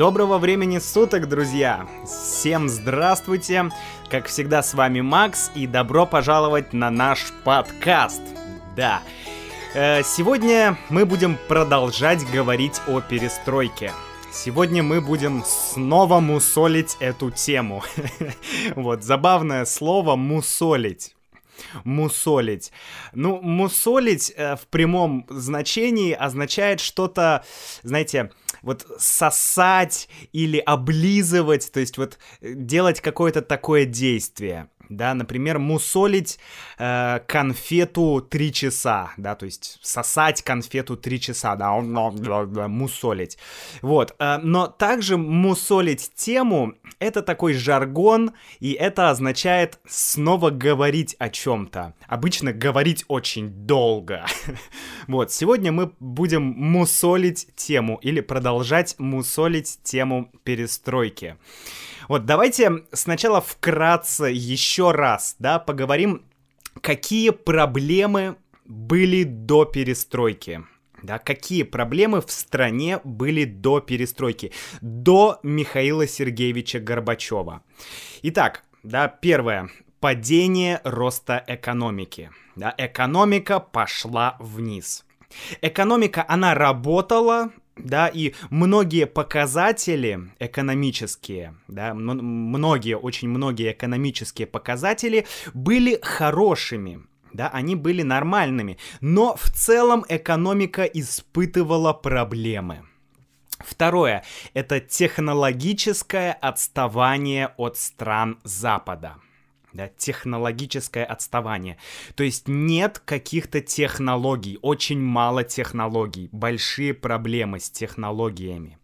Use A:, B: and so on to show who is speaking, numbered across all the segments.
A: Доброго времени суток, друзья! Всем здравствуйте! Как всегда, с вами Макс, и добро пожаловать на наш подкаст. Да, э, сегодня мы будем продолжать говорить о перестройке. Сегодня мы будем снова мусолить эту тему. Вот, забавное слово «мусолить» мусолить. Ну, мусолить э, в прямом значении означает что-то, знаете, вот сосать или облизывать, то есть вот э, делать какое-то такое действие да, например, мусолить э, конфету 3 часа, да, то есть сосать конфету 3 часа, да, мусолить. Вот, э, но также мусолить тему — это такой жаргон, и это означает снова говорить о чем-то. Обычно говорить очень долго. вот, сегодня мы будем мусолить тему или продолжать мусолить тему перестройки. Вот давайте сначала вкратце еще раз, да, поговорим, какие проблемы были до перестройки. Да, какие проблемы в стране были до перестройки, до Михаила Сергеевича Горбачева. Итак, да, первое. Падение роста экономики. Да, экономика пошла вниз. Экономика, она работала, да, и многие показатели экономические, да, многие, очень многие экономические показатели были хорошими, да, они были нормальными, но в целом экономика испытывала проблемы. Второе – это технологическое отставание от стран Запада да, технологическое отставание. То есть нет каких-то технологий, очень мало технологий, большие проблемы с технологиями.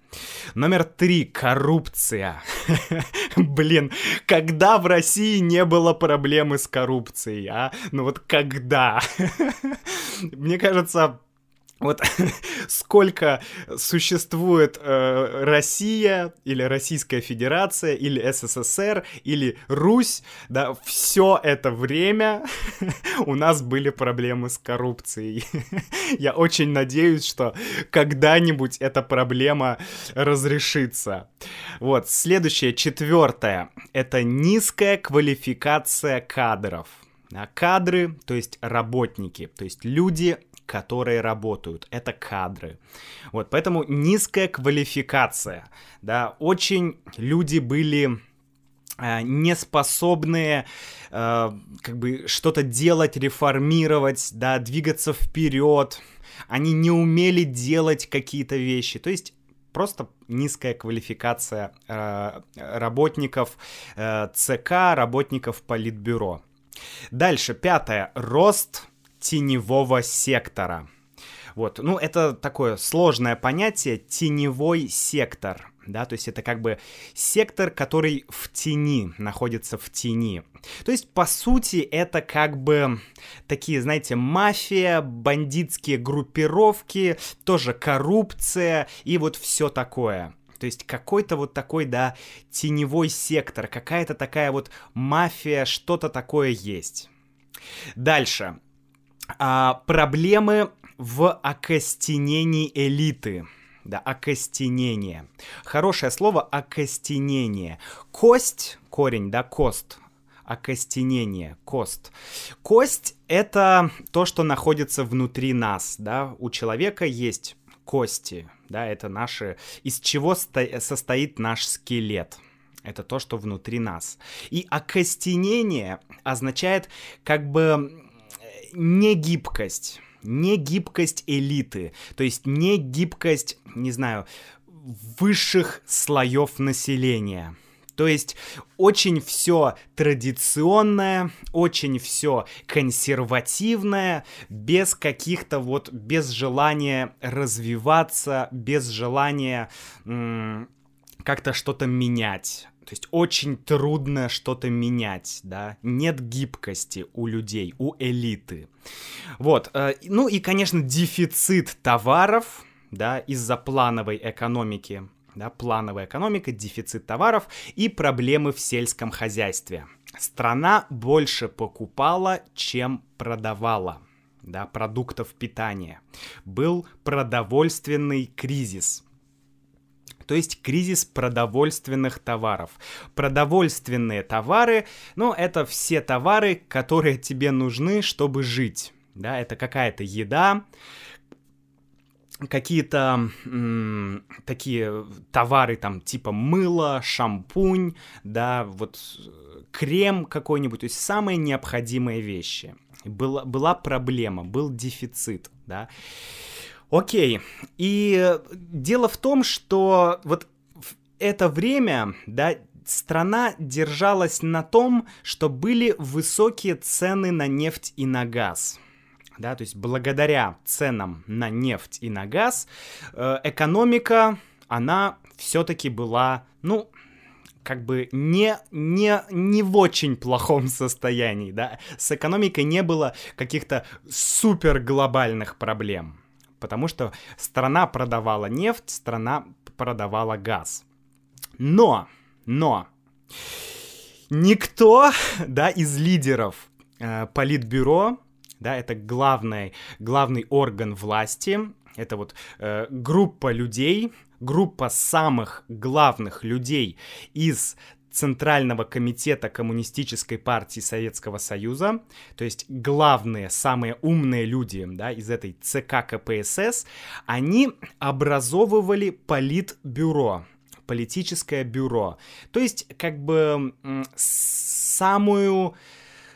A: Номер три. Коррупция. Блин, когда в России не было проблемы с коррупцией, а? Ну вот когда? Мне кажется, вот сколько существует э, Россия или Российская Федерация или СССР или Русь, да, все это время у нас были проблемы с коррупцией. Я очень надеюсь, что когда-нибудь эта проблема разрешится. Вот, следующее, четвертое, это низкая квалификация кадров. Кадры, то есть работники, то есть люди, которые работают. Это кадры. Вот, поэтому низкая квалификация. Да, очень люди были э, неспособные э, как бы что-то делать, реформировать, да, двигаться вперед. Они не умели делать какие-то вещи. То есть просто низкая квалификация э, работников ЦК, работников политбюро. Дальше, пятое. Рост теневого сектора. Вот, ну, это такое сложное понятие, теневой сектор, да, то есть это как бы сектор, который в тени, находится в тени. То есть, по сути, это как бы такие, знаете, мафия, бандитские группировки, тоже коррупция и вот все такое. То есть какой-то вот такой, да, теневой сектор, какая-то такая вот мафия, что-то такое есть. Дальше а, проблемы в окостенении элиты. Да, окостенение. Хорошее слово окостенение. Кость, корень, да, кост, окостенение, кост. Кость — это то, что находится внутри нас, да, у человека есть кости, да, это наши, из чего состоит наш скелет. Это то, что внутри нас. И окостенение означает как бы не гибкость, не гибкость элиты, то есть не гибкость, не знаю, высших слоев населения. То есть очень все традиционное, очень все консервативное, без каких-то вот, без желания развиваться, без желания как-то что-то менять. То есть очень трудно что-то менять, да, нет гибкости у людей, у элиты. Вот, э, ну и, конечно, дефицит товаров, да, из-за плановой экономики, да, плановая экономика, дефицит товаров и проблемы в сельском хозяйстве. Страна больше покупала, чем продавала да, продуктов питания. Был продовольственный кризис. То есть кризис продовольственных товаров. Продовольственные товары, ну, это все товары, которые тебе нужны, чтобы жить. Да, это какая-то еда, какие-то такие товары там типа мыло, шампунь, да, вот крем какой-нибудь, то есть самые необходимые вещи. Была, была проблема, был дефицит, да. Окей, и дело в том, что вот в это время, да, страна держалась на том, что были высокие цены на нефть и на газ. Да, то есть благодаря ценам на нефть и на газ э, экономика, она все-таки была, ну, как бы не, не, не в очень плохом состоянии, да, с экономикой не было каких-то супер глобальных проблем, потому что страна продавала нефть, страна продавала газ. Но, но, никто, да, из лидеров э, политбюро да, это главный, главный орган власти, это вот э, группа людей, группа самых главных людей из Центрального комитета Коммунистической партии Советского Союза, то есть главные, самые умные люди да, из этой ЦК КПСС, они образовывали политбюро, политическое бюро, то есть как бы самую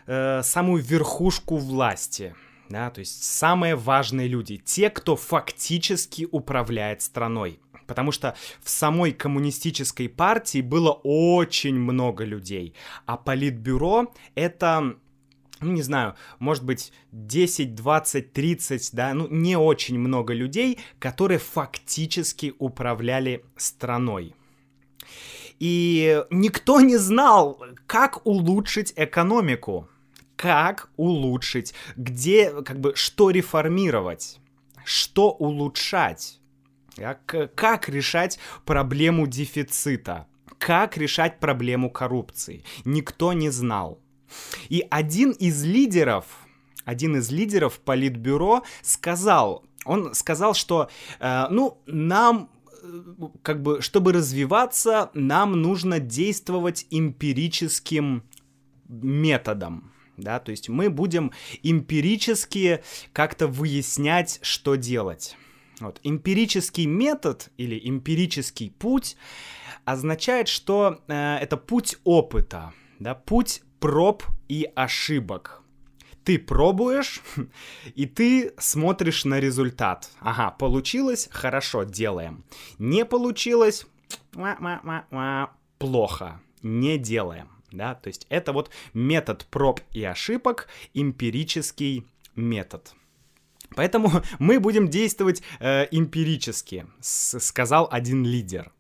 A: э, самую верхушку власти. Да, то есть самые важные люди, те, кто фактически управляет страной. Потому что в самой коммунистической партии было очень много людей, а политбюро это ну, не знаю, может быть, 10, 20, 30, да, ну, не очень много людей, которые фактически управляли страной. И никто не знал, как улучшить экономику как улучшить, где, как бы, что реформировать, что улучшать, как решать проблему дефицита, как решать проблему коррупции. Никто не знал. И один из лидеров, один из лидеров политбюро сказал, он сказал, что, э, ну, нам э, как бы, чтобы развиваться, нам нужно действовать эмпирическим методом да, то есть мы будем эмпирически как-то выяснять, что делать. Вот. Эмпирический метод или эмпирический путь означает, что э, это путь опыта, да, путь проб и ошибок. Ты пробуешь, и ты смотришь на результат. Ага, получилось, хорошо, делаем. Не получилось, плохо, не делаем да, то есть это вот метод проб и ошибок, эмпирический метод. Поэтому мы будем действовать э, эмпирически, сказал один лидер.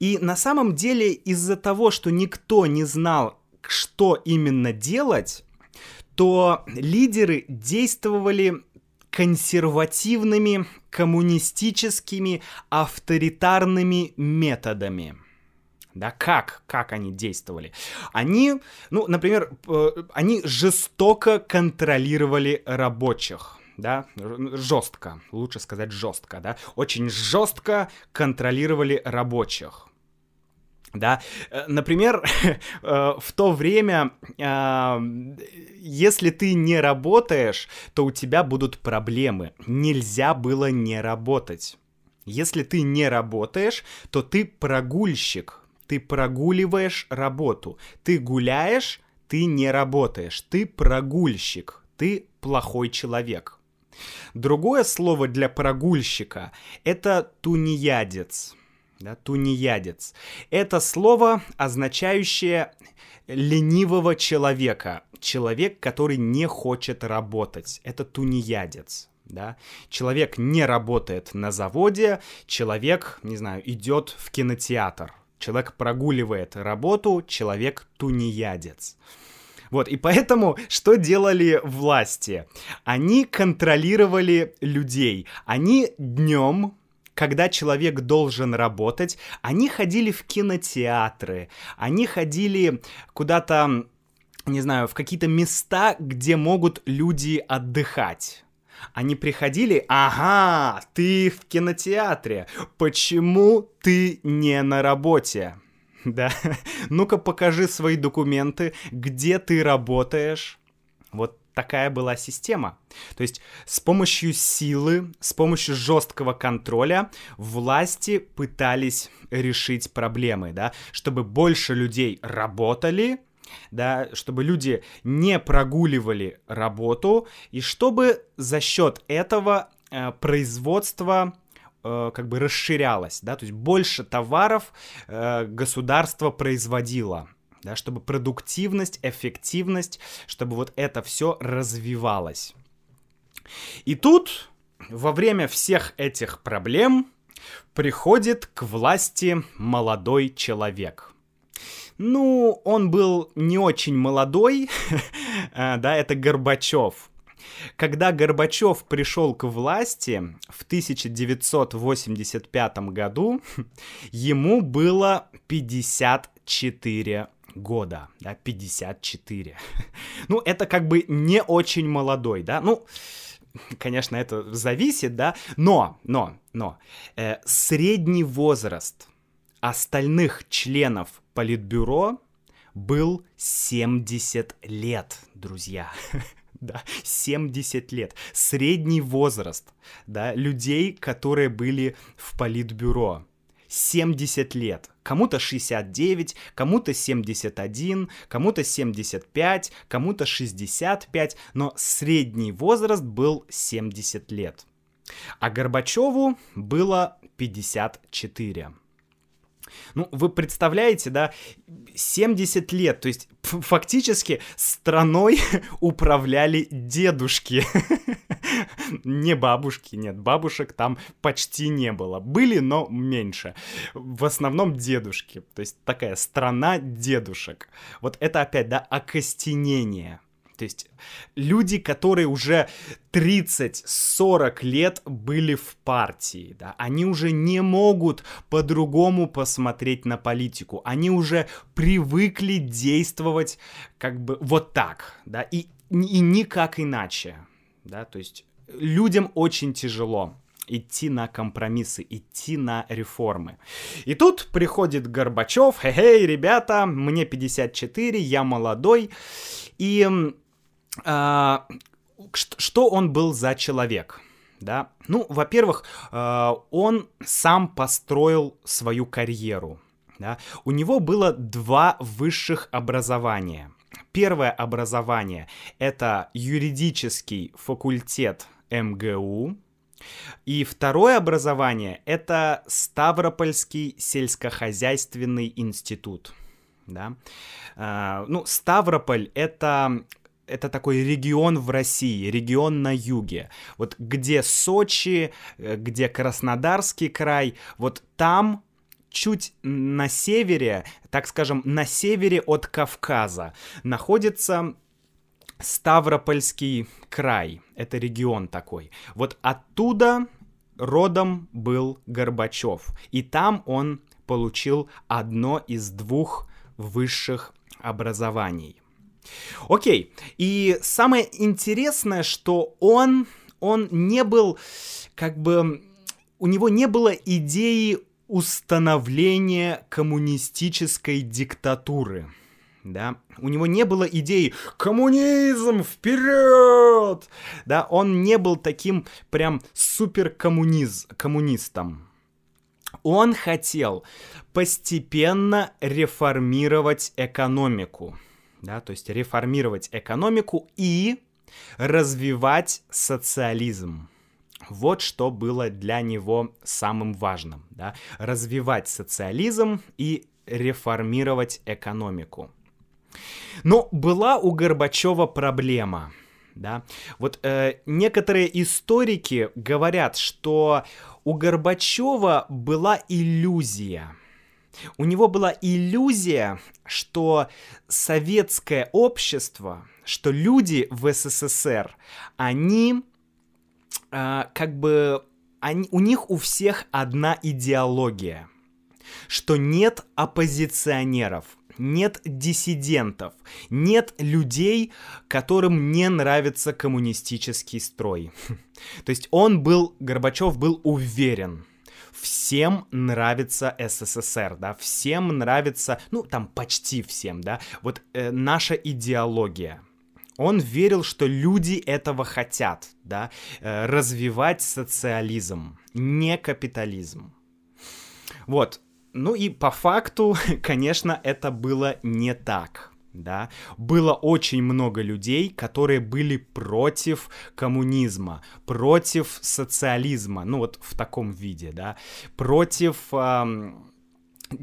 A: И на самом деле из-за того, что никто не знал, что именно делать, то лидеры действовали консервативными, коммунистическими, авторитарными методами – да, как, как они действовали. Они, ну, например, они жестоко контролировали рабочих, да, жестко, лучше сказать жестко, да, очень жестко контролировали рабочих. Да, э, например, э, в то время, если ты не работаешь, то у тебя будут проблемы. Нельзя было не работать. Если ты не работаешь, то ты прогульщик, ты прогуливаешь работу. Ты гуляешь, ты не работаешь. Ты прогульщик. Ты плохой человек. Другое слово для прогульщика — это тунеядец. Да, тунеядец. Это слово, означающее ленивого человека. Человек, который не хочет работать. Это тунеядец. Да? Человек не работает на заводе, человек, не знаю, идет в кинотеатр Человек прогуливает работу, человек тунеядец. Вот, и поэтому что делали власти? Они контролировали людей. Они днем когда человек должен работать, они ходили в кинотеатры, они ходили куда-то, не знаю, в какие-то места, где могут люди отдыхать. Они приходили, ага, ты в кинотеатре, почему ты не на работе? Да, ну-ка покажи свои документы, где ты работаешь. Вот такая была система. То есть с помощью силы, с помощью жесткого контроля власти пытались решить проблемы, да, чтобы больше людей работали, да, чтобы люди не прогуливали работу, и чтобы за счет этого э, производство э, как бы расширялось, да, то есть больше товаров э, государство производило, да, чтобы продуктивность, эффективность, чтобы вот это все развивалось. И тут во время всех этих проблем приходит к власти молодой человек – ну, он был не очень молодой, а, да, это Горбачев. Когда Горбачев пришел к власти в 1985 году, ему было 54 года, да, 54. Ну, это как бы не очень молодой, да, ну, конечно, это зависит, да, но, но, но, э, средний возраст остальных членов Политбюро был 70 лет, друзья. да, 70 лет. Средний возраст, да, людей, которые были в Политбюро. 70 лет. Кому-то 69, кому-то 71, кому-то 75, кому-то 65, но средний возраст был 70 лет. А Горбачеву было 54. Ну, вы представляете, да, 70 лет, то есть фактически страной управляли дедушки. Не бабушки, нет, бабушек там почти не было. Были, но меньше. В основном дедушки. То есть такая страна дедушек. Вот это опять, да, окостенение. То есть люди, которые уже 30-40 лет были в партии, да, они уже не могут по-другому посмотреть на политику. Они уже привыкли действовать как бы вот так, да, и, и никак иначе, да, то есть людям очень тяжело идти на компромиссы, идти на реформы. И тут приходит Горбачев, хе-хей, ребята, мне 54, я молодой, и а, что он был за человек? Да? Ну, во-первых, а, он сам построил свою карьеру. Да? У него было два высших образования. Первое образование — это юридический факультет МГУ, и второе образование — это Ставропольский сельскохозяйственный институт. Да? Uh, ну, Ставрополь — это это такой регион в России, регион на юге. Вот где Сочи, э, где Краснодарский край, вот там чуть на севере, так скажем, на севере от Кавказа находится Ставропольский край. Это регион такой. Вот оттуда родом был Горбачев. И там он получил одно из двух высших образований. Окей, и самое интересное, что он, он не был, как бы, у него не было идеи установления коммунистической диктатуры. Да, у него не было идеи коммунизм вперед, да, он не был таким прям супер коммуниз коммунистом. Он хотел постепенно реформировать экономику да, то есть реформировать экономику и развивать социализм. Вот что было для него самым важным, да, развивать социализм и реформировать экономику. Но была у Горбачева проблема, да. Вот э, некоторые историки говорят, что у Горбачева была иллюзия, у него была иллюзия, что советское общество, что люди в СССР, они э, как бы, они, у них у всех одна идеология, что нет оппозиционеров, нет диссидентов, нет людей, которым не нравится коммунистический строй. То есть он был, Горбачев был уверен, всем нравится СССР, да, всем нравится, ну, там почти всем, да, вот э, наша идеология. Он верил, что люди этого хотят, да, э, развивать социализм, не капитализм. Вот, ну и по факту, конечно, это было не так да, было очень много людей, которые были против коммунизма, против социализма, ну вот в таком виде, да, против эм,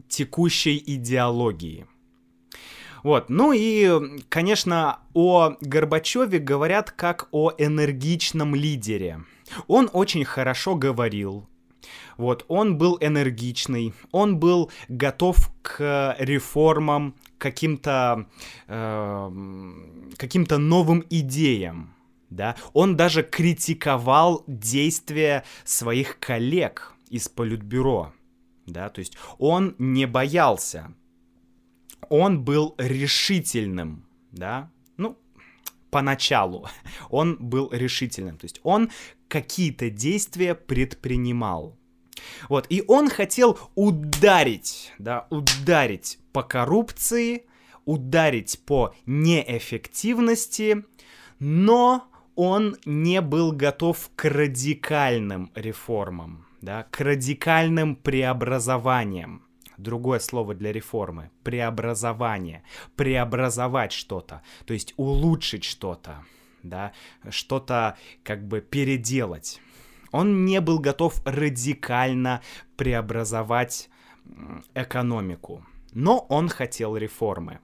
A: текущей идеологии. Вот, ну и, конечно, о Горбачеве говорят как о энергичном лидере. Он очень хорошо говорил, вот, он был энергичный, он был готов к реформам, каким-то э, каким-то новым идеям, да. Он даже критиковал действия своих коллег из политбюро, да, то есть он не боялся, он был решительным, да, поначалу он был решительным, то есть он какие-то действия предпринимал. Вот, и он хотел ударить, да, ударить по коррупции, ударить по неэффективности, но он не был готов к радикальным реформам, да, к радикальным преобразованиям. Другое слово для реформы — преобразование, преобразовать что-то, то есть улучшить что-то, да, что-то как бы переделать. Он не был готов радикально преобразовать экономику, но он хотел реформы.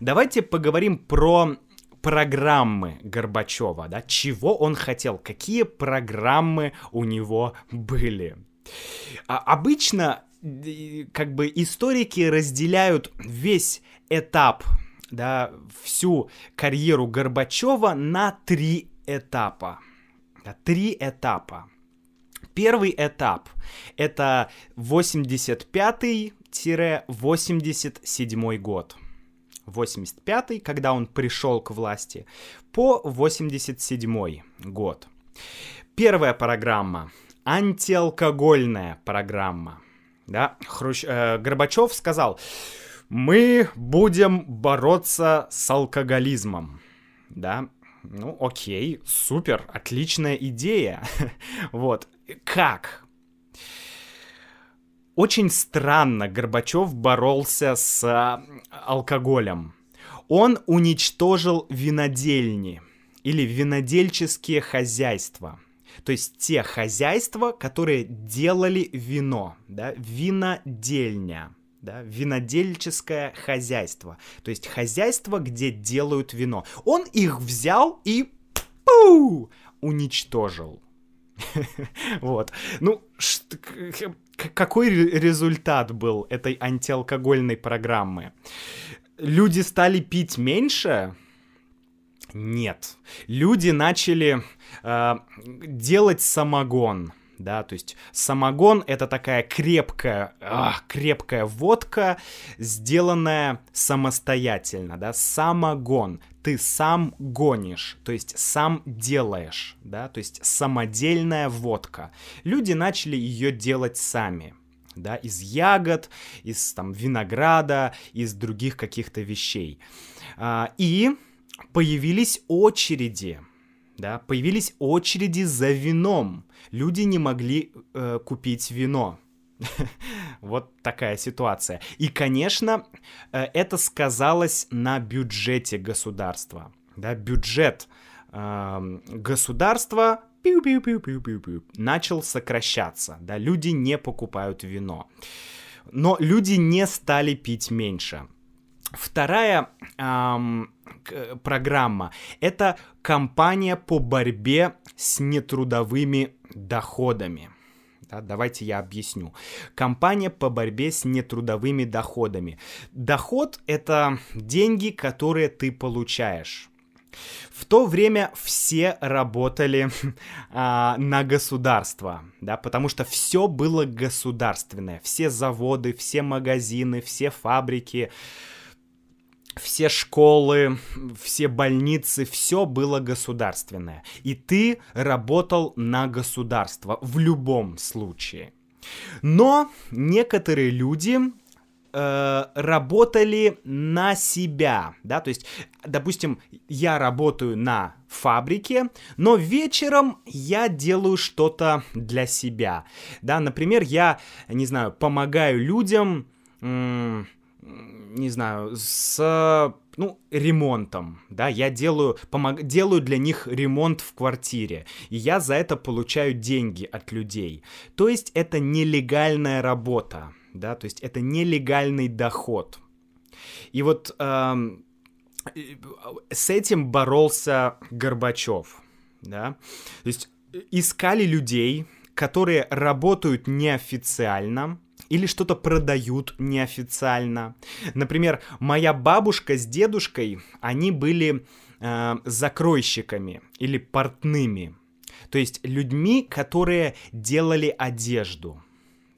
A: Давайте поговорим про программы Горбачева, да, чего он хотел, какие программы у него были. А обычно как бы историки разделяют весь этап, да, всю карьеру Горбачева на три этапа. Три этапа. Первый этап — это 85-87 год. 85 когда он пришел к власти, по 87 год. Первая программа — антиалкогольная программа. Да, Хрущ... э, Горбачев сказал, мы будем бороться с алкоголизмом. Да, ну, окей, супер, отличная идея. вот, как? Очень странно Горбачев боролся с а, алкоголем. Он уничтожил винодельни или винодельческие хозяйства. То есть те хозяйства, которые делали вино, да, винодельня да, винодельческое хозяйство. То есть хозяйство, где делают вино. Он их взял и пу, уничтожил. Вот. Ну, какой результат был этой антиалкогольной программы? Люди стали пить меньше? Нет. Люди начали э, делать самогон да, то есть самогон это такая крепкая, ах, крепкая водка, сделанная самостоятельно, да, самогон, ты сам гонишь, то есть сам делаешь, да, то есть самодельная водка. Люди начали ее делать сами, да, из ягод, из там винограда, из других каких-то вещей. А, и появились очереди, да, появились очереди за вином. Люди не могли э, купить вино. Вот такая ситуация. И, конечно, э, это сказалось на бюджете государства. Да, бюджет э, государства начал сокращаться. Да, люди не покупают вино. Но люди не стали пить меньше. Вторая эм, программа — это кампания по борьбе с нетрудовыми доходами. Да, давайте я объясню. Компания по борьбе с нетрудовыми доходами. Доход — это деньги, которые ты получаешь. В то время все работали а, на государство, да, потому что все было государственное, все заводы, все магазины, все фабрики, все школы, все больницы, все было государственное. И ты работал на государство в любом случае. Но некоторые люди э, работали на себя, да, то есть, допустим, я работаю на фабрике, но вечером я делаю что-то для себя, да, например, я, не знаю, помогаю людям, не знаю, с ну, ремонтом, да, я делаю, помог, делаю для них ремонт в квартире, и я за это получаю деньги от людей. То есть это нелегальная работа, да, то есть это нелегальный доход. И вот эм, с этим боролся Горбачев, да, то есть искали людей, которые работают неофициально, или что-то продают неофициально. Например, моя бабушка с дедушкой, они были э, закройщиками или портными, то есть людьми, которые делали одежду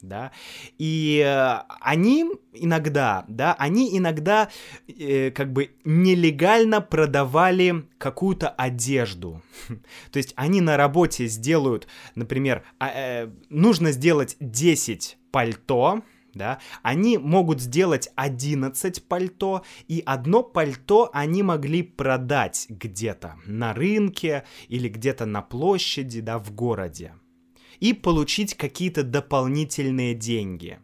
A: да, и э, они иногда, да, они иногда э, как бы нелегально продавали какую-то одежду, то есть они на работе сделают, например, а, э, нужно сделать 10 пальто, да, они могут сделать 11 пальто, и одно пальто они могли продать где-то на рынке или где-то на площади, да, в городе, и получить какие-то дополнительные деньги.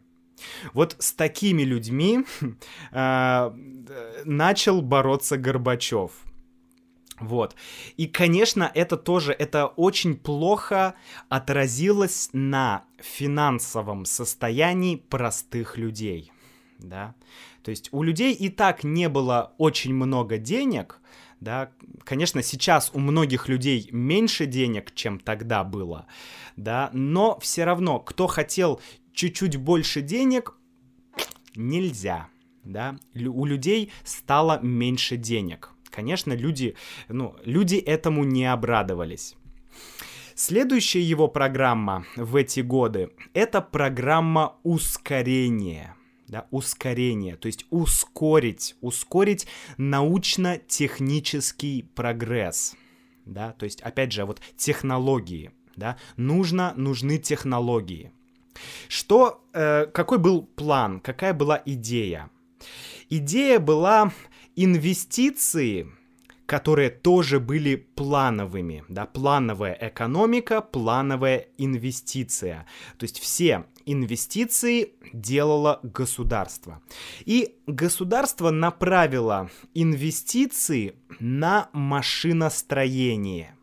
A: Вот с такими людьми э, начал бороться Горбачев. Вот. И, конечно, это тоже, это очень плохо отразилось на финансовом состоянии простых людей, да. То есть у людей и так не было очень много денег, да, конечно, сейчас у многих людей меньше денег, чем тогда было, да, но все равно, кто хотел чуть-чуть больше денег, нельзя, да, у людей стало меньше денег, Конечно, люди, ну, люди этому не обрадовались. Следующая его программа в эти годы — это программа ускорения. Да, ускорение, то есть ускорить, ускорить научно-технический прогресс. Да, то есть, опять же, вот технологии. Да, нужно, нужны технологии. Что, э, какой был план, какая была идея? Идея была инвестиции, которые тоже были плановыми, да, плановая экономика, плановая инвестиция. То есть все инвестиции делало государство. И государство направило инвестиции на машиностроение.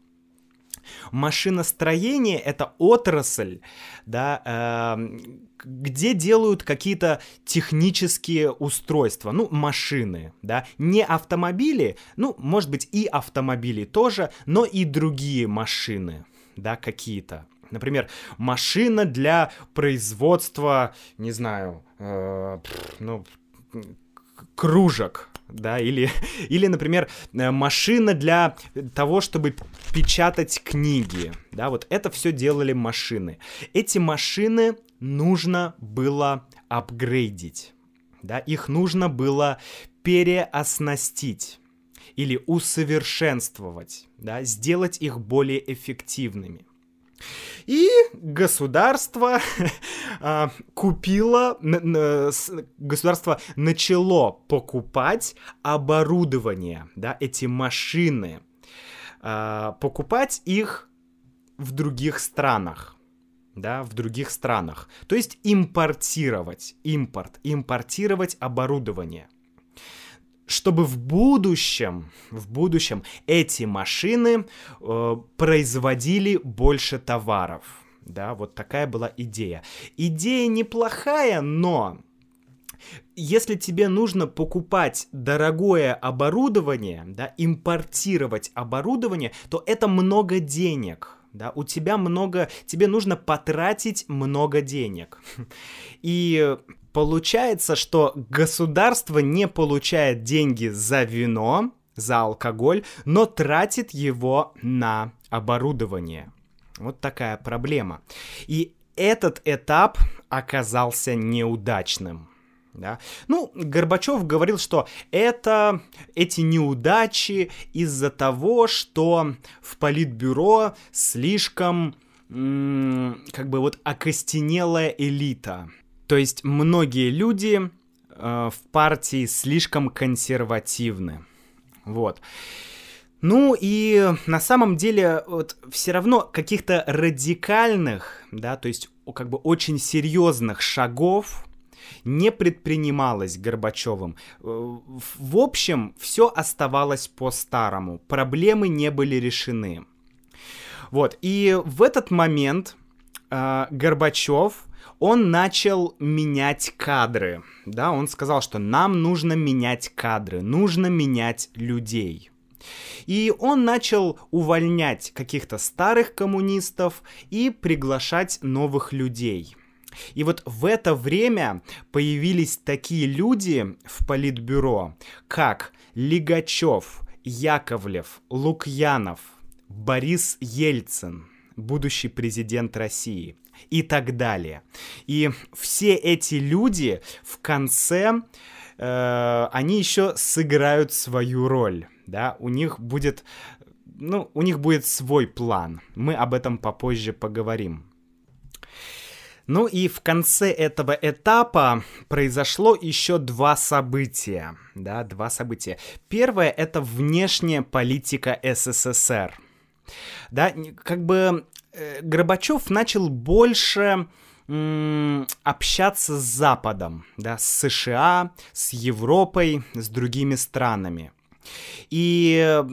A: Машиностроение — это отрасль, да, э, где делают какие-то технические устройства, ну, машины, да, не автомобили, ну, может быть, и автомобили тоже, но и другие машины, да, какие-то. Например, машина для производства, не знаю, э, ну, кружек, да, или, или, например, э, машина для того, чтобы печатать книги, да, вот это все делали машины. Эти машины нужно было апгрейдить, да, их нужно было переоснастить или усовершенствовать, да, сделать их более эффективными. И государство а, купило, государство начало покупать оборудование, да, эти машины, а, покупать их в других странах да, в других странах. То есть импортировать, импорт, импортировать оборудование чтобы в будущем, в будущем эти машины э, производили больше товаров. Да, вот такая была идея. Идея неплохая, но если тебе нужно покупать дорогое оборудование, да, импортировать оборудование, то это много денег. Да, у тебя много, тебе нужно потратить много денег. И Получается, что государство не получает деньги за вино, за алкоголь, но тратит его на оборудование. Вот такая проблема. И этот этап оказался неудачным. Да? Ну, Горбачев говорил, что это эти неудачи из-за того, что в политбюро слишком как бы вот окостенелая элита. То есть многие люди э, в партии слишком консервативны. Вот. Ну и на самом деле вот все равно каких-то радикальных, да, то есть как бы очень серьезных шагов не предпринималось Горбачевым. Э, в общем, все оставалось по-старому, проблемы не были решены. Вот, и в этот момент э, Горбачев, он начал менять кадры, да, он сказал, что нам нужно менять кадры, нужно менять людей. И он начал увольнять каких-то старых коммунистов и приглашать новых людей. И вот в это время появились такие люди в Политбюро, как Лигачев, Яковлев, Лукьянов, Борис Ельцин, будущий президент России и так далее. И все эти люди в конце, э, они еще сыграют свою роль да, у них будет, ну, у них будет свой план. Мы об этом попозже поговорим. Ну и в конце этого этапа произошло еще два события, да, два события. Первое — это внешняя политика СССР. Да, как бы Горбачев начал больше общаться с Западом, да, с США, с Европой, с другими странами. И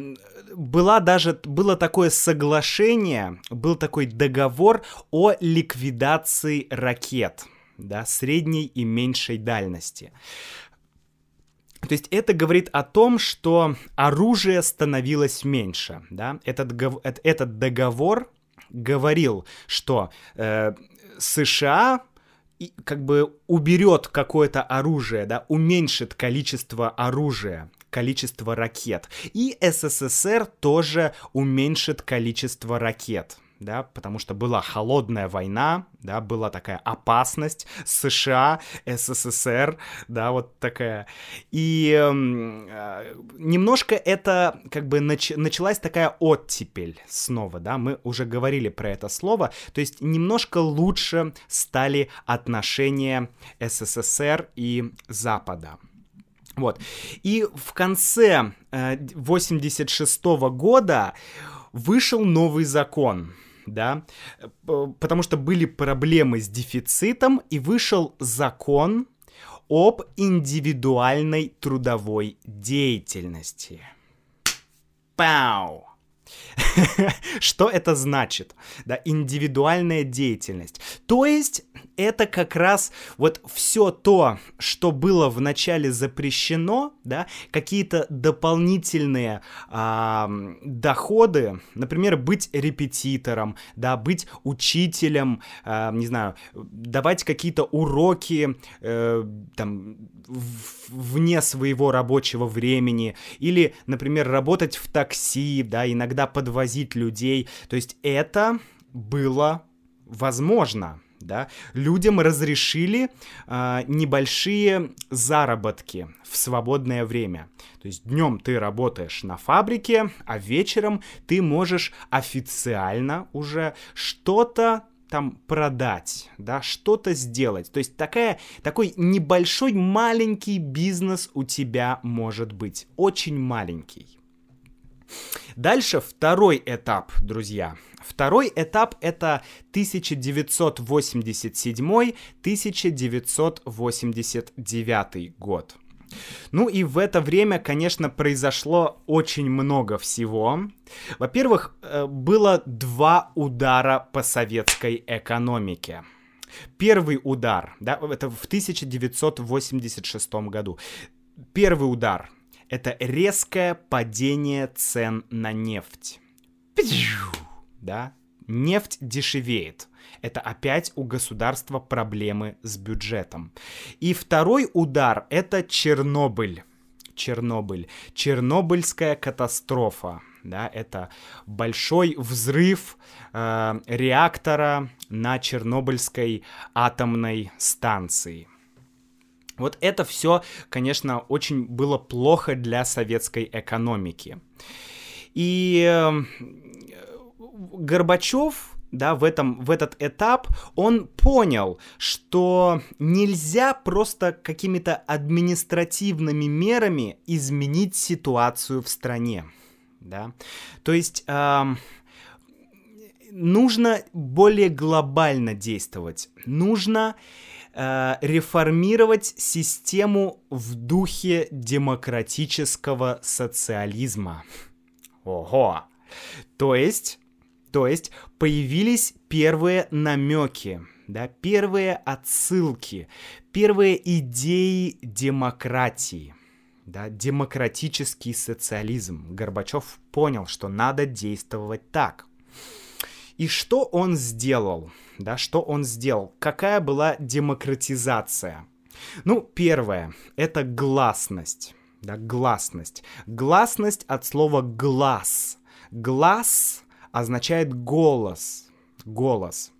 A: была даже, было такое соглашение, был такой договор о ликвидации ракет, да, средней и меньшей дальности. То есть это говорит о том, что оружие становилось меньше, да. Этот, этот договор говорил, что э, США как бы уберет какое-то оружие, да, уменьшит количество оружия, количество ракет. И СССР тоже уменьшит количество ракет да, потому что была холодная война, да, была такая опасность США, СССР, да, вот такая. И э, немножко это как бы нач- началась такая оттепель снова, да, мы уже говорили про это слово, то есть немножко лучше стали отношения СССР и Запада. Вот. И в конце э, 86 -го года вышел новый закон, да, потому что были проблемы с дефицитом, и вышел закон об индивидуальной трудовой деятельности. Пау! Что это значит? Да, индивидуальная деятельность. То есть это как раз вот все то, что было вначале запрещено, да, какие-то дополнительные а, доходы, например, быть репетитором, да, быть учителем, а, не знаю, давать какие-то уроки, э, там, вне своего рабочего времени, или, например, работать в такси, да, иногда подвозить людей. То есть это было возможно, да, людям разрешили э, небольшие заработки в свободное время. То есть днем ты работаешь на фабрике, а вечером ты можешь официально уже что-то там продать, да, что-то сделать. То есть такая, такой небольшой маленький бизнес у тебя может быть, очень маленький. Дальше второй этап, друзья. Второй этап это 1987-1989 год. Ну и в это время, конечно, произошло очень много всего. Во-первых, э, было два удара по советской экономике. Первый удар, да, это в 1986 году. Первый удар — это резкое падение цен на нефть. Да, нефть дешевеет это опять у государства проблемы с бюджетом. И второй удар — это Чернобыль. Чернобыль. Чернобыльская катастрофа. Да, это большой взрыв э, реактора на Чернобыльской атомной станции. Вот это все, конечно, очень было плохо для советской экономики. И э, Горбачев да, в, этом, в этот этап, он понял, что нельзя просто какими-то административными мерами изменить ситуацию в стране. Да? То есть э, нужно более глобально действовать. Нужно реформировать систему в духе демократического социализма. Ого! То есть то есть появились первые намеки, да, первые отсылки, первые идеи демократии, да, демократический социализм. Горбачев понял, что надо действовать так. И что он сделал? Да, что он сделал? Какая была демократизация? Ну, первое — это гласность. Да, гласность. Гласность от слова «глаз». Глаз означает голос. Голос.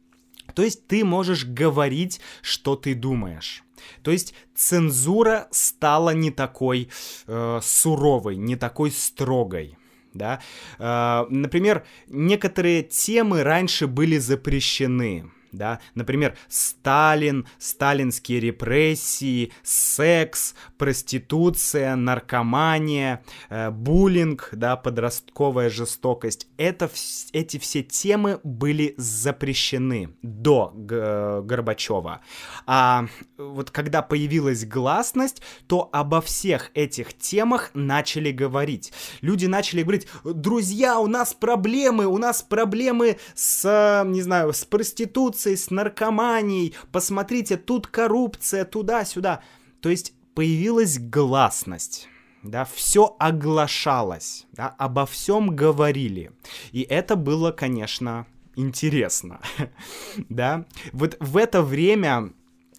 A: То есть ты можешь говорить, что ты думаешь. То есть цензура стала не такой э, суровой, не такой строгой. Да? Э, например, некоторые темы раньше были запрещены да, например, Сталин, сталинские репрессии, секс, проституция, наркомания, э, буллинг, да, подростковая жестокость. Это, эти все темы были запрещены до Г Горбачева. А вот когда появилась гласность, то обо всех этих темах начали говорить. Люди начали говорить, друзья, у нас проблемы, у нас проблемы с, не знаю, с проституцией, коррупцией, с наркоманией, посмотрите, тут коррупция, туда-сюда. То есть появилась гласность да, все оглашалось, да, обо всем говорили. И это было, конечно, интересно, да. Вот в это время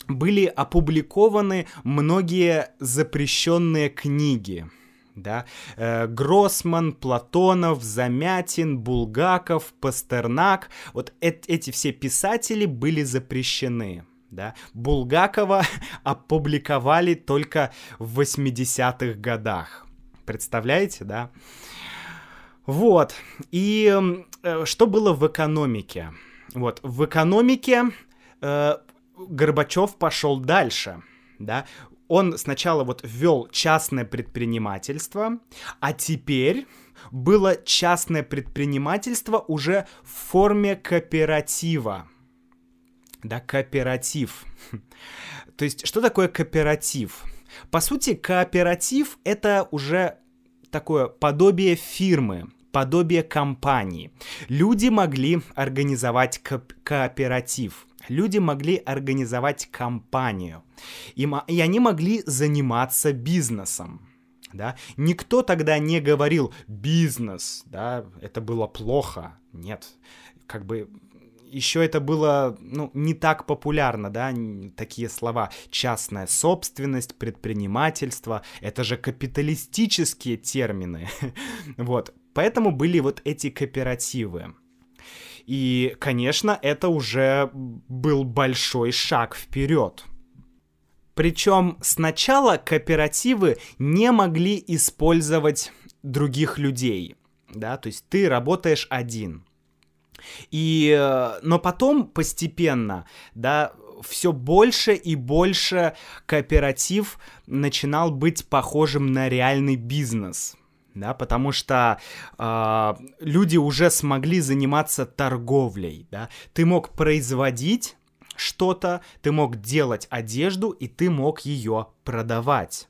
A: были опубликованы многие запрещенные книги, да, э, Гроссман, Платонов, Замятин, Булгаков, Пастернак, вот э эти все писатели были запрещены, да. Булгакова опубликовали только в 80-х годах. Представляете, да? Вот. И э, что было в экономике? Вот, в экономике э, Горбачев пошел дальше, да, он сначала вот ввел частное предпринимательство, а теперь было частное предпринимательство уже в форме кооператива. Да, кооператив. То есть, что такое кооператив? По сути, кооператив — это уже такое подобие фирмы, подобие компании. Люди могли организовать ко кооператив — люди могли организовать компанию, и, и они могли заниматься бизнесом. Да? Никто тогда не говорил бизнес, да, это было плохо. Нет, как бы еще это было ну, не так популярно, да, такие слова. Частная собственность, предпринимательство, это же капиталистические термины. вот, поэтому были вот эти кооперативы. И, конечно, это уже был большой шаг вперед. Причем сначала кооперативы не могли использовать других людей, да, то есть ты работаешь один. И, э, но потом постепенно, да, все больше и больше кооператив начинал быть похожим на реальный бизнес да, потому что э, люди уже смогли заниматься торговлей, да, ты мог производить что-то, ты мог делать одежду, и ты мог ее продавать.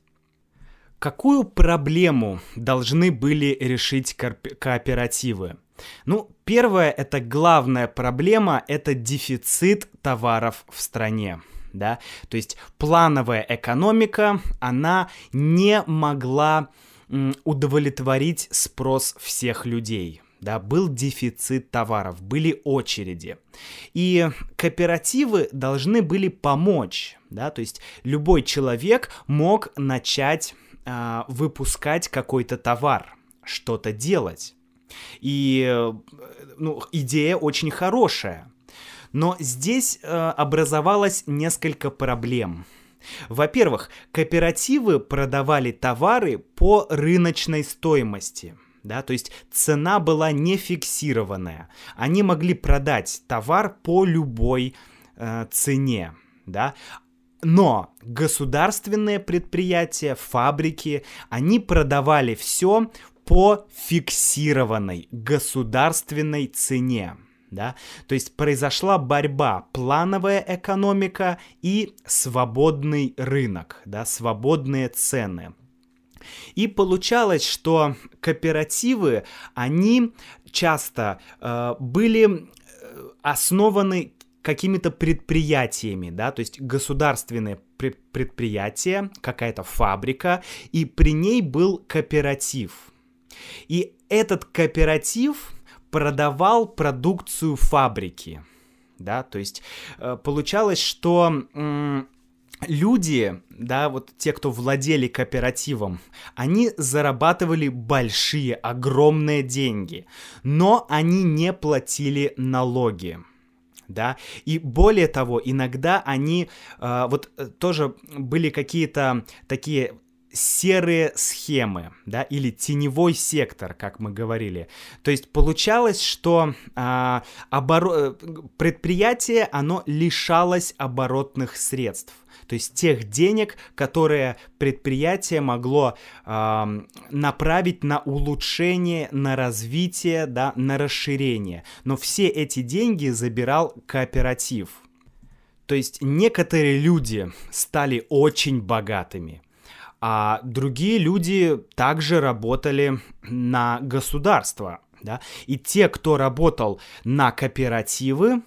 A: Какую проблему должны были решить кооперативы? Ну, первая, это главная проблема, это дефицит товаров в стране. Да? То есть плановая экономика, она не могла удовлетворить спрос всех людей. Да, был дефицит товаров, были очереди. И кооперативы должны были помочь. Да, то есть любой человек мог начать э, выпускать какой-то товар, что-то делать. И ну, идея очень хорошая. Но здесь э, образовалось несколько проблем. Во-первых, кооперативы продавали товары по рыночной стоимости. Да, то есть цена была не фиксированная. Они могли продать товар по любой э, цене. Да? Но государственные предприятия, фабрики, они продавали все по фиксированной государственной цене. Да? То есть произошла борьба плановая экономика и свободный рынок, да, свободные цены. И получалось, что кооперативы, они часто э, были э, основаны какими-то предприятиями, да, то есть государственные предприятия, какая-то фабрика, и при ней был кооператив. И этот кооператив продавал продукцию фабрики, да, то есть э, получалось, что люди, да, вот те, кто владели кооперативом, они зарабатывали большие, огромные деньги, но они не платили налоги да, и более того, иногда они, э, вот э, тоже были какие-то такие серые схемы, да, или теневой сектор, как мы говорили. То есть получалось, что а, оборо... предприятие, оно лишалось оборотных средств. То есть тех денег, которые предприятие могло э, направить на улучшение, на развитие, да, на расширение. Но все эти деньги забирал кооператив. То есть некоторые люди стали очень богатыми а другие люди также работали на государство, да, и те, кто работал на кооперативы,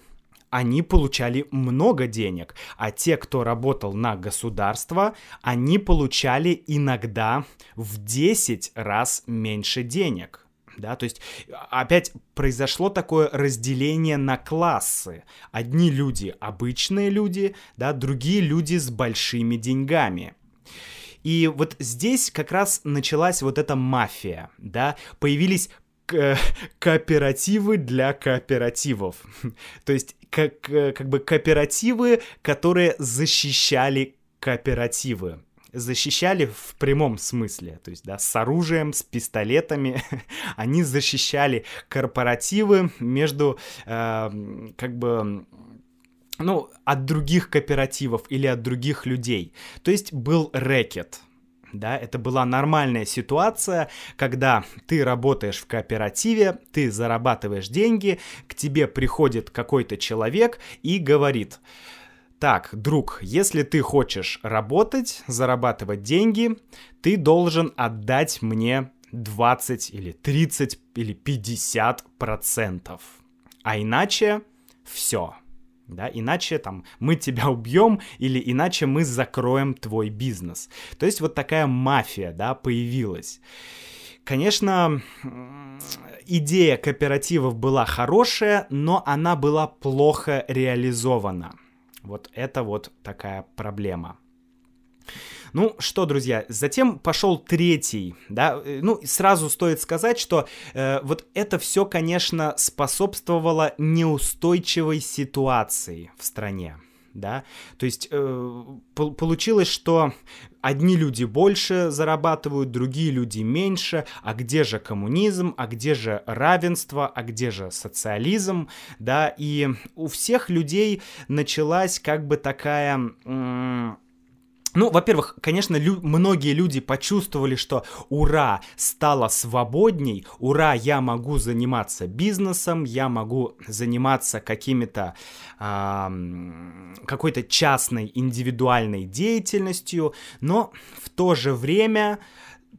A: они получали много денег, а те, кто работал на государство, они получали иногда в 10 раз меньше денег. Да, то есть опять произошло такое разделение на классы. Одни люди обычные люди, да, другие люди с большими деньгами. И вот здесь как раз началась вот эта мафия, да, появились кооперативы для кооперативов. То есть как, как бы кооперативы, которые защищали кооперативы. Защищали в прямом смысле, то есть, да, с оружием, с пистолетами, они защищали корпоративы между, э, как бы, ну, от других кооперативов или от других людей. То есть был рэкет. Да, это была нормальная ситуация, когда ты работаешь в кооперативе, ты зарабатываешь деньги, к тебе приходит какой-то человек и говорит, так, друг, если ты хочешь работать, зарабатывать деньги, ты должен отдать мне 20 или 30 или 50 процентов. А иначе все да, иначе там мы тебя убьем или иначе мы закроем твой бизнес. То есть вот такая мафия, да, появилась. Конечно, идея кооперативов была хорошая, но она была плохо реализована. Вот это вот такая проблема. Ну что, друзья, затем пошел третий, да, э, ну сразу стоит сказать, что э, вот это все, конечно, способствовало неустойчивой ситуации в стране да, то есть э, получилось, что одни люди больше зарабатывают, другие люди меньше, а где же коммунизм, а где же равенство, а где же социализм, да, и у всех людей началась как бы такая... Э, ну, во-первых, конечно, лю- многие люди почувствовали, что ура, стало свободней, ура, я могу заниматься бизнесом, я могу заниматься какими-то э, какой-то частной индивидуальной деятельностью, но в то же время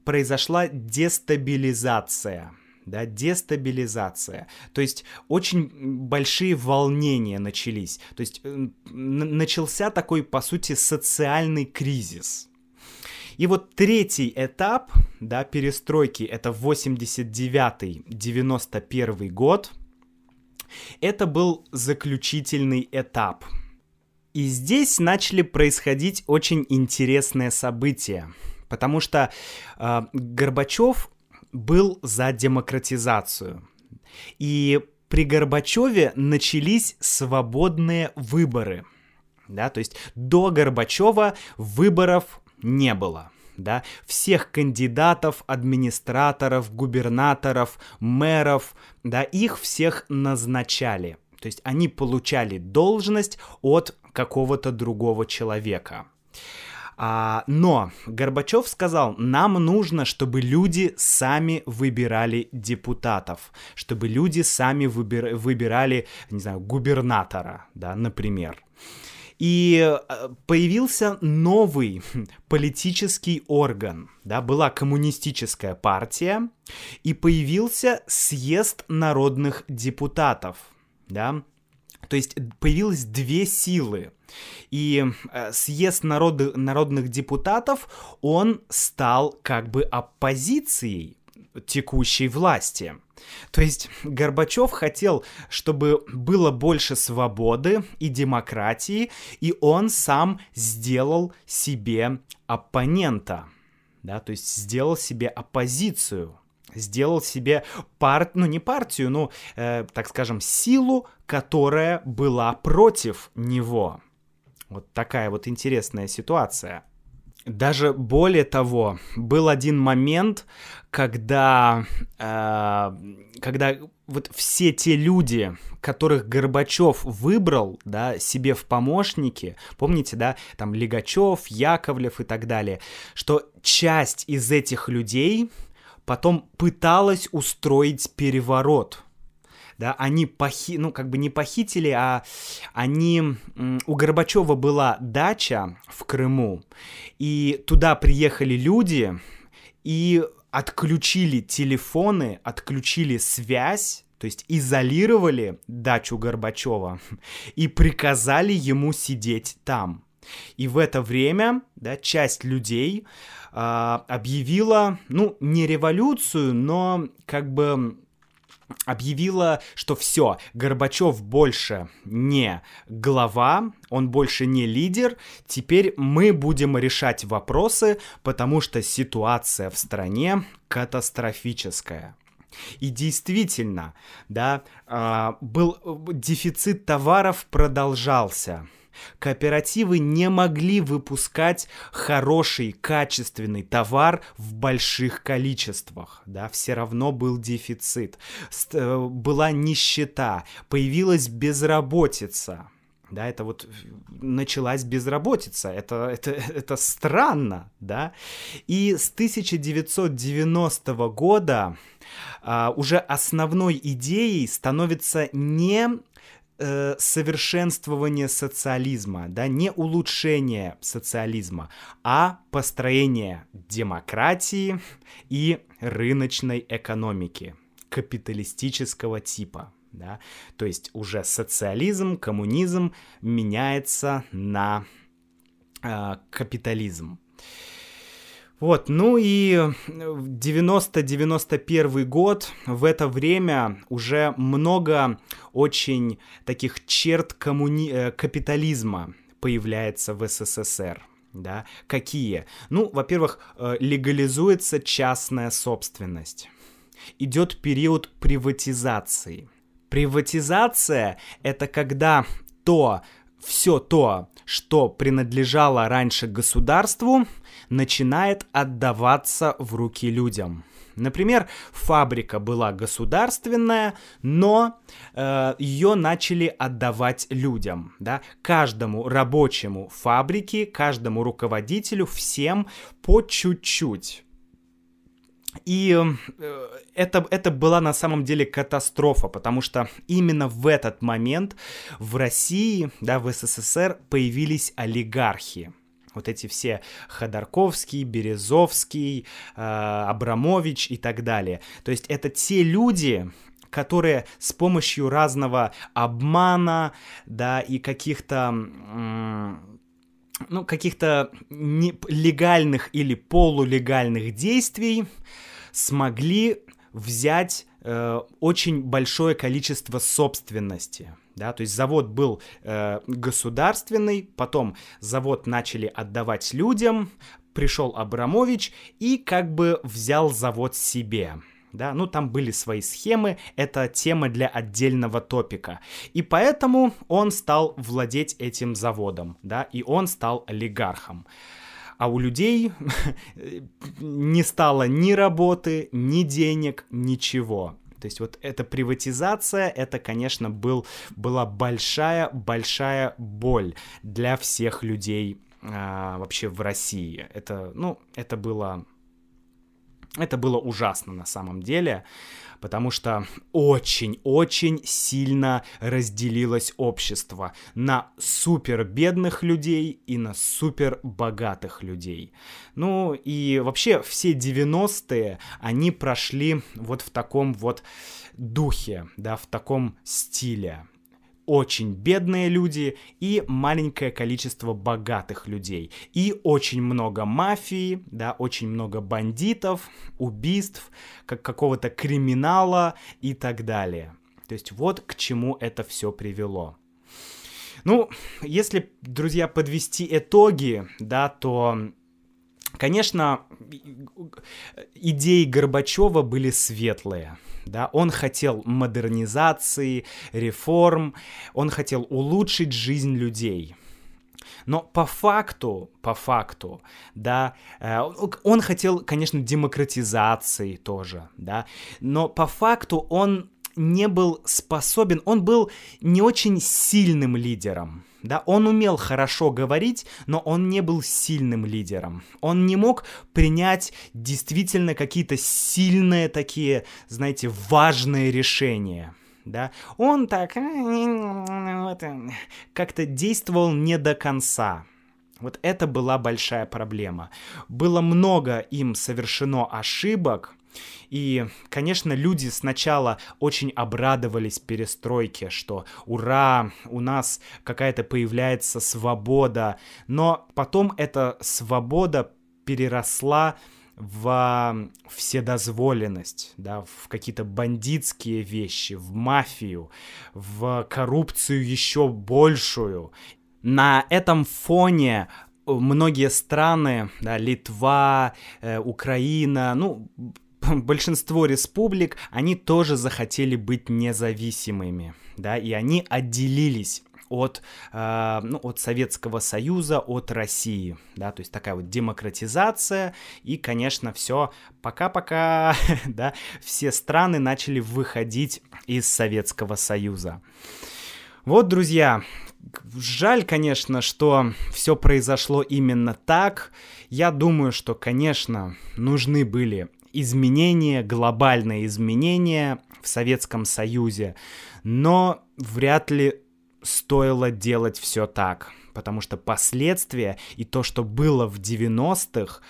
A: произошла дестабилизация да, дестабилизация. То есть очень большие волнения начались. То есть начался такой, по сути, социальный кризис. И вот третий этап, да, перестройки, это 89-91 год, это был заключительный этап. И здесь начали происходить очень интересные события потому что э, Горбачев был за демократизацию. И при Горбачеве начались свободные выборы. Да, то есть до Горбачева выборов не было. Да, всех кандидатов, администраторов, губернаторов, мэров, да, их всех назначали. То есть они получали должность от какого-то другого человека. А, но Горбачев сказал, нам нужно, чтобы люди сами выбирали депутатов, чтобы люди сами выбир, выбирали, не знаю, губернатора, да, например. И э, появился новый политический орган, да, была коммунистическая партия, и появился съезд народных депутатов, да, то есть появилось две силы. И э, съезд народы, народных депутатов, он стал как бы оппозицией текущей власти. То есть Горбачев хотел, чтобы было больше свободы и демократии, и он сам сделал себе оппонента, да, то есть сделал себе оппозицию сделал себе пар... ну не партию, ну, э, так скажем, силу, которая была против него. Вот такая вот интересная ситуация. Даже более того, был один момент, когда, э, когда вот все те люди, которых Горбачев выбрал, да, себе в помощники, помните, да, там Легачев, Яковлев и так далее, что часть из этих людей потом пыталась устроить переворот. Да, они похи... ну, как бы не похитили, а они... У Горбачева была дача в Крыму, и туда приехали люди и отключили телефоны, отключили связь, то есть изолировали дачу Горбачева и приказали ему сидеть там. И в это время, да, часть людей э, объявила, ну, не революцию, но как бы объявила, что все, Горбачев больше не глава, он больше не лидер, теперь мы будем решать вопросы, потому что ситуация в стране катастрофическая. И действительно, да, а, был дефицит товаров продолжался. Кооперативы не могли выпускать хороший, качественный товар в больших количествах, да, все равно был дефицит, э, была нищета, появилась безработица, да, это вот началась безработица, это, это, это странно, да, и с 1990 года а, уже основной идеей становится не э, совершенствование социализма, да, не улучшение социализма, а построение демократии и рыночной экономики капиталистического типа. Да? То есть уже социализм, коммунизм меняется на э, капитализм. Вот, ну и 90-91 год, в это время уже много очень таких черт коммуни... Э, капитализма появляется в СССР. Да? Какие? Ну, во-первых, э, легализуется частная собственность. Идет период приватизации. Приватизация — это когда то, все то, что принадлежало раньше государству, начинает отдаваться в руки людям. Например, фабрика была государственная, но э, ее начали отдавать людям, да, каждому рабочему фабрики, каждому руководителю, всем по чуть-чуть. И э, это, это была на самом деле катастрофа, потому что именно в этот момент в России, да, в СССР появились олигархи. Вот эти все Ходорковский, Березовский, э, Абрамович и так далее. То есть это те люди, которые с помощью разного обмана, да, и каких-то ну, каких-то легальных или полулегальных действий смогли взять э, очень большое количество собственности. Да, то есть завод был э, государственный, потом завод начали отдавать людям, пришел Абрамович и как бы взял завод себе да, ну там были свои схемы, это тема для отдельного топика. И поэтому он стал владеть этим заводом, да, и он стал олигархом. А у людей не стало ни работы, ни денег, ничего. То есть вот эта приватизация, это, конечно, был, была большая-большая боль для всех людей а, вообще в России. Это, ну, это было это было ужасно на самом деле, потому что очень-очень сильно разделилось общество на супер бедных людей и на супер богатых людей. Ну и вообще все 90-е, они прошли вот в таком вот духе, да, в таком стиле очень бедные люди и маленькое количество богатых людей. И очень много мафии, да, очень много бандитов, убийств, как какого-то криминала и так далее. То есть вот к чему это все привело. Ну, если, друзья, подвести итоги, да, то Конечно, идеи Горбачева были светлые. Да? Он хотел модернизации, реформ, он хотел улучшить жизнь людей. Но по факту, по факту, да, э, он хотел, конечно, демократизации тоже, да, но по факту он не был способен, он был не очень сильным лидером, да, он умел хорошо говорить, но он не был сильным лидером. Он не мог принять действительно какие-то сильные такие, знаете, важные решения. Да, он так как-то действовал не до конца. Вот это была большая проблема. Было много им совершено ошибок, и, конечно, люди сначала очень обрадовались перестройке, что ура, у нас какая-то появляется свобода, но потом эта свобода переросла в вседозволенность, да, в какие-то бандитские вещи, в мафию, в коррупцию еще большую. На этом фоне многие страны, да, Литва, э, Украина, ну, большинство республик, они тоже захотели быть независимыми, да, и они отделились от, э, ну, от Советского Союза, от России, да, то есть такая вот демократизация, и, конечно, все, пока-пока, да, все страны начали выходить из Советского Союза. Вот, друзья, жаль, конечно, что все произошло именно так. Я думаю, что, конечно, нужны были изменения, глобальные изменения в Советском Союзе, но вряд ли стоило делать все так, потому что последствия и то, что было в 90-х,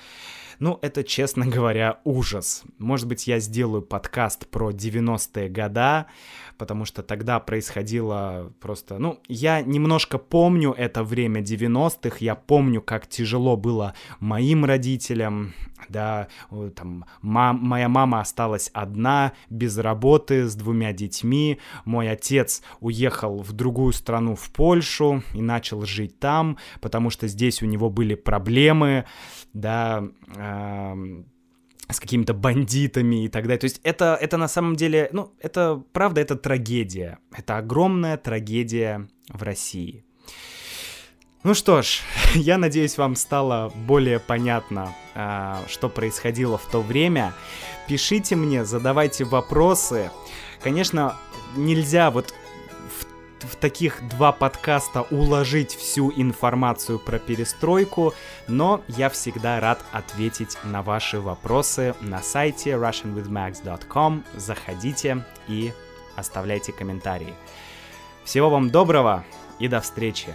A: ну, это, честно говоря, ужас. Может быть, я сделаю подкаст про 90-е года, потому что тогда происходило просто... Ну, я немножко помню это время 90-х, я помню, как тяжело было моим родителям, да, там, мам, моя мама осталась одна, без работы, с двумя детьми, мой отец уехал в другую страну, в Польшу, и начал жить там, потому что здесь у него были проблемы, да, э, с какими-то бандитами и так далее. То есть это, это на самом деле, ну, это правда, это трагедия. Это огромная трагедия в России. Ну что ж, я надеюсь, вам стало более понятно, э, что происходило в то время. Пишите мне, задавайте вопросы. Конечно, нельзя вот в таких два подкаста уложить всю информацию про перестройку, но я всегда рад ответить на ваши вопросы на сайте russianwithmax.com. Заходите и оставляйте комментарии. Всего вам доброго и до встречи!